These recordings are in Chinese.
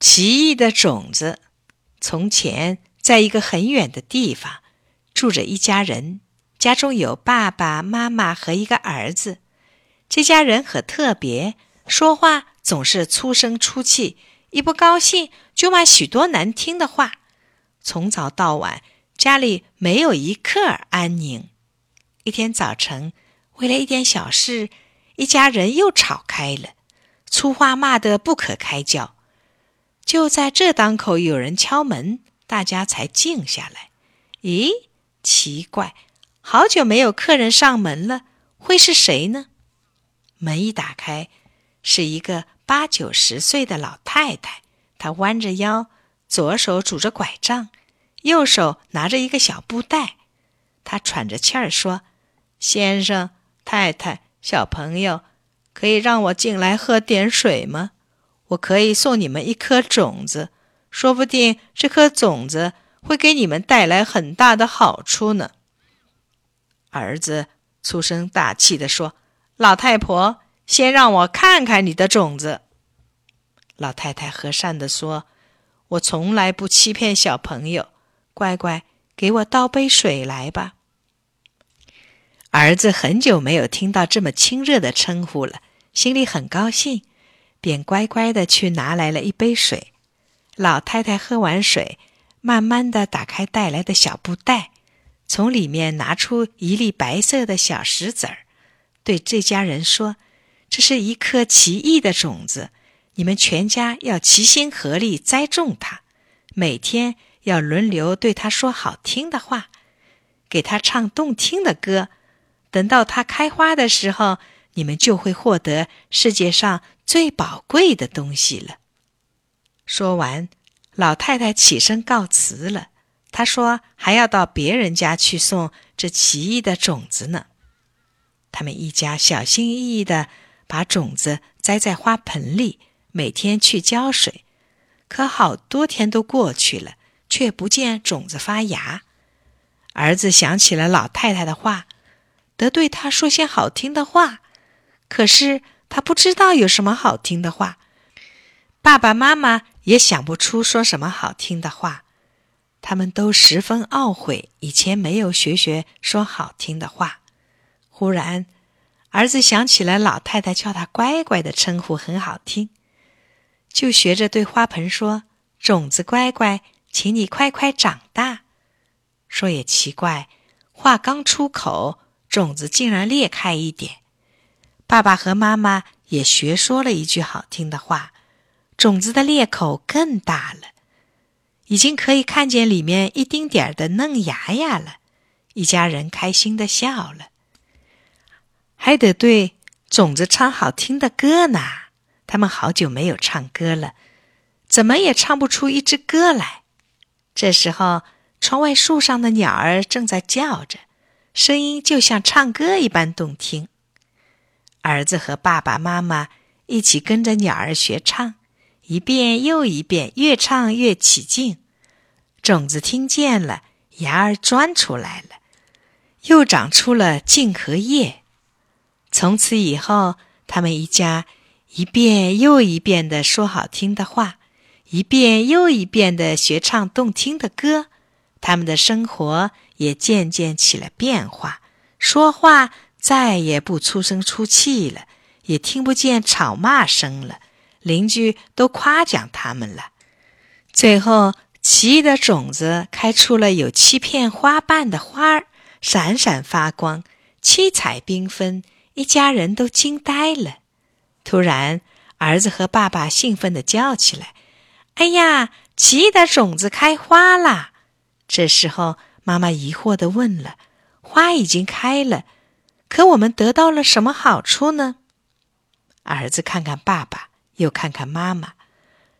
奇异的种子。从前，在一个很远的地方，住着一家人，家中有爸爸妈妈和一个儿子。这家人很特别，说话总是粗声粗气，一不高兴就骂许多难听的话。从早到晚，家里没有一刻安宁。一天早晨，为了一点小事，一家人又吵开了，粗话骂得不可开交。就在这当口，有人敲门，大家才静下来。咦，奇怪，好久没有客人上门了，会是谁呢？门一打开，是一个八九十岁的老太太。她弯着腰，左手拄着拐杖，右手拿着一个小布袋。她喘着气儿说：“先生、太太、小朋友，可以让我进来喝点水吗？”我可以送你们一颗种子，说不定这颗种子会给你们带来很大的好处呢。儿子粗声大气地说：“老太婆，先让我看看你的种子。”老太太和善地说：“我从来不欺骗小朋友，乖乖给我倒杯水来吧。”儿子很久没有听到这么亲热的称呼了，心里很高兴。便乖乖的去拿来了一杯水。老太太喝完水，慢慢的打开带来的小布袋，从里面拿出一粒白色的小石子儿，对这家人说：“这是一颗奇异的种子，你们全家要齐心合力栽种它，每天要轮流对它说好听的话，给它唱动听的歌。等到它开花的时候，你们就会获得世界上。”最宝贵的东西了。说完，老太太起身告辞了。她说还要到别人家去送这奇异的种子呢。他们一家小心翼翼的把种子栽在花盆里，每天去浇水。可好多天都过去了，却不见种子发芽。儿子想起了老太太的话，得对她说些好听的话。可是。他不知道有什么好听的话，爸爸妈妈也想不出说什么好听的话，他们都十分懊悔以前没有学学说好听的话。忽然，儿子想起来老太太叫他乖乖的称呼很好听，就学着对花盆说：“种子乖乖，请你快快长大。”说也奇怪，话刚出口，种子竟然裂开一点。爸爸和妈妈也学说了一句好听的话，种子的裂口更大了，已经可以看见里面一丁点儿的嫩芽芽了。一家人开心的笑了，还得对种子唱好听的歌呢。他们好久没有唱歌了，怎么也唱不出一支歌来。这时候，窗外树上的鸟儿正在叫着，声音就像唱歌一般动听。儿子和爸爸妈妈一起跟着鸟儿学唱，一遍又一遍，越唱越起劲。种子听见了，芽儿钻出来了，又长出了茎和叶。从此以后，他们一家一遍又一遍的说好听的话，一遍又一遍的学唱动听的歌。他们的生活也渐渐起了变化，说话。再也不粗声出气了，也听不见吵骂声了。邻居都夸奖他们了。最后，奇异的种子开出了有七片花瓣的花儿，闪闪发光，七彩缤纷，一家人都惊呆了。突然，儿子和爸爸兴奋地叫起来：“哎呀，奇异的种子开花啦！”这时候，妈妈疑惑地问了：“花已经开了。”可我们得到了什么好处呢？儿子看看爸爸，又看看妈妈，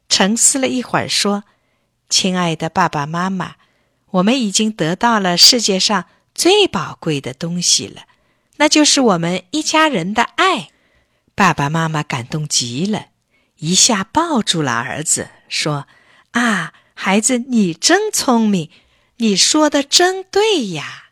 沉思了一会儿，说：“亲爱的爸爸妈妈，我们已经得到了世界上最宝贵的东西了，那就是我们一家人的爱。”爸爸妈妈感动极了，一下抱住了儿子，说：“啊，孩子，你真聪明，你说的真对呀。”